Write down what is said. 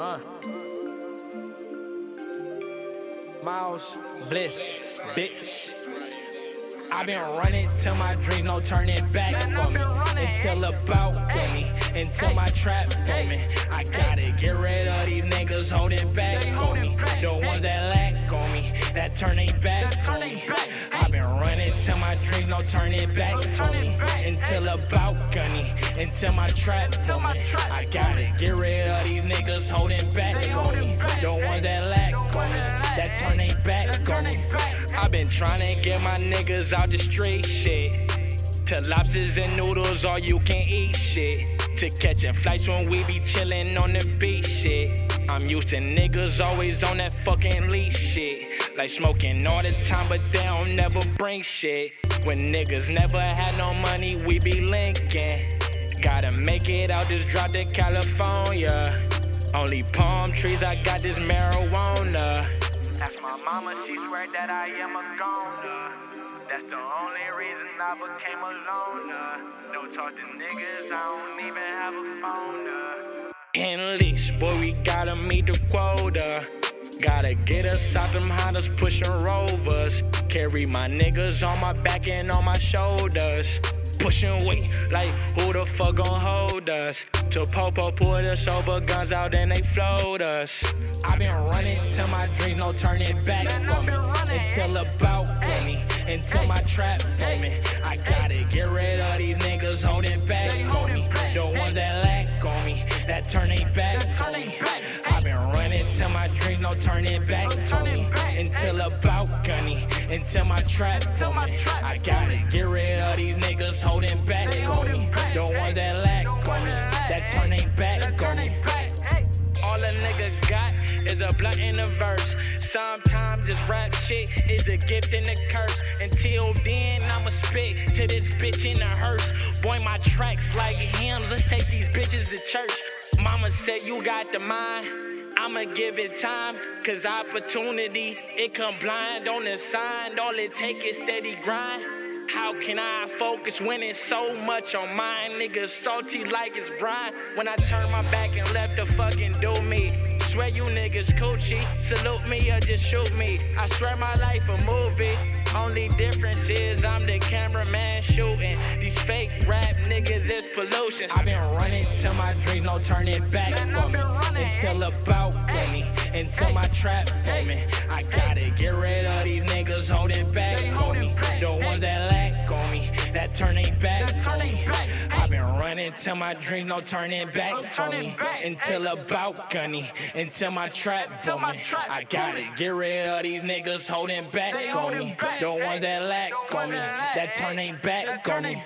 Uh. Miles Bliss, bitch. I've been running till my dreams no turning back for me. Until about me, until my trap for me. I gotta get rid of these niggas holding back on me. The ones that lack on me, that turn they back on me. I've till my dreams no turning back for me. Until about gunny, until my trap for me. I gotta get rid of these niggas holding back on me. The ones that lack on me, that turn they back on me. I've been trying to get my niggas out the street shit. To lobsters and noodles, all you can eat shit. To catching flights when we be chillin' on the beach shit. I'm used to niggas always on that fucking leash shit. Like smoking all the time, but they don't never bring shit. When niggas never had no money, we be linking. Gotta make it out this drop to California. Only palm trees, I got this marijuana. Ask my mama, she swear that I am a goner. That's the only reason I became a loner. Don't talk to niggas, I don't even have a phone. Leash, boy, we gotta meet the quota. Gotta get us out them Hondas pushing rovers. Carry my niggas on my back and on my shoulders. Pushing weight, like who the fuck gon' hold us? Till Popo put us over, guns out and they float us. i been running till my dreams no turning back for me. Until about me, until my trap me. I gotta get rid of till my dreams no turning back for me. Until about gunny, until my trap for me. I gotta get rid of these niggas holding back on me. The ones that lack on me, that turn they back on me. All a nigga got is a blunt in a verse. Sometimes this rap shit is a gift and a curse. Until then, I'ma spit to this bitch in a hearse. Boy, my tracks like hymns. Let's take these bitches to church. Mama said you got the mind. I'ma give it time, cause opportunity, it come blind on the sign. All it take is steady grind. How can I focus when it's so much on mine? Niggas salty like it's brine. When I turn my back and left the fucking do me. Swear you niggas coochie. Salute me or just shoot me. I swear my life a movie. Only difference is I'm the cameraman shooting. These fake niggas is pollution. I've been running till my dreams no turning back for me. Until about me, until my trap me. I gotta get rid of these niggas holding back on me. The ones that lack on me, that turn they back on me. I've been running till my dreams no turning back for me. Until about gunny, until my trap me. I gotta get rid of these niggas holding back on me. The ones that lack on me, that turn they back on me.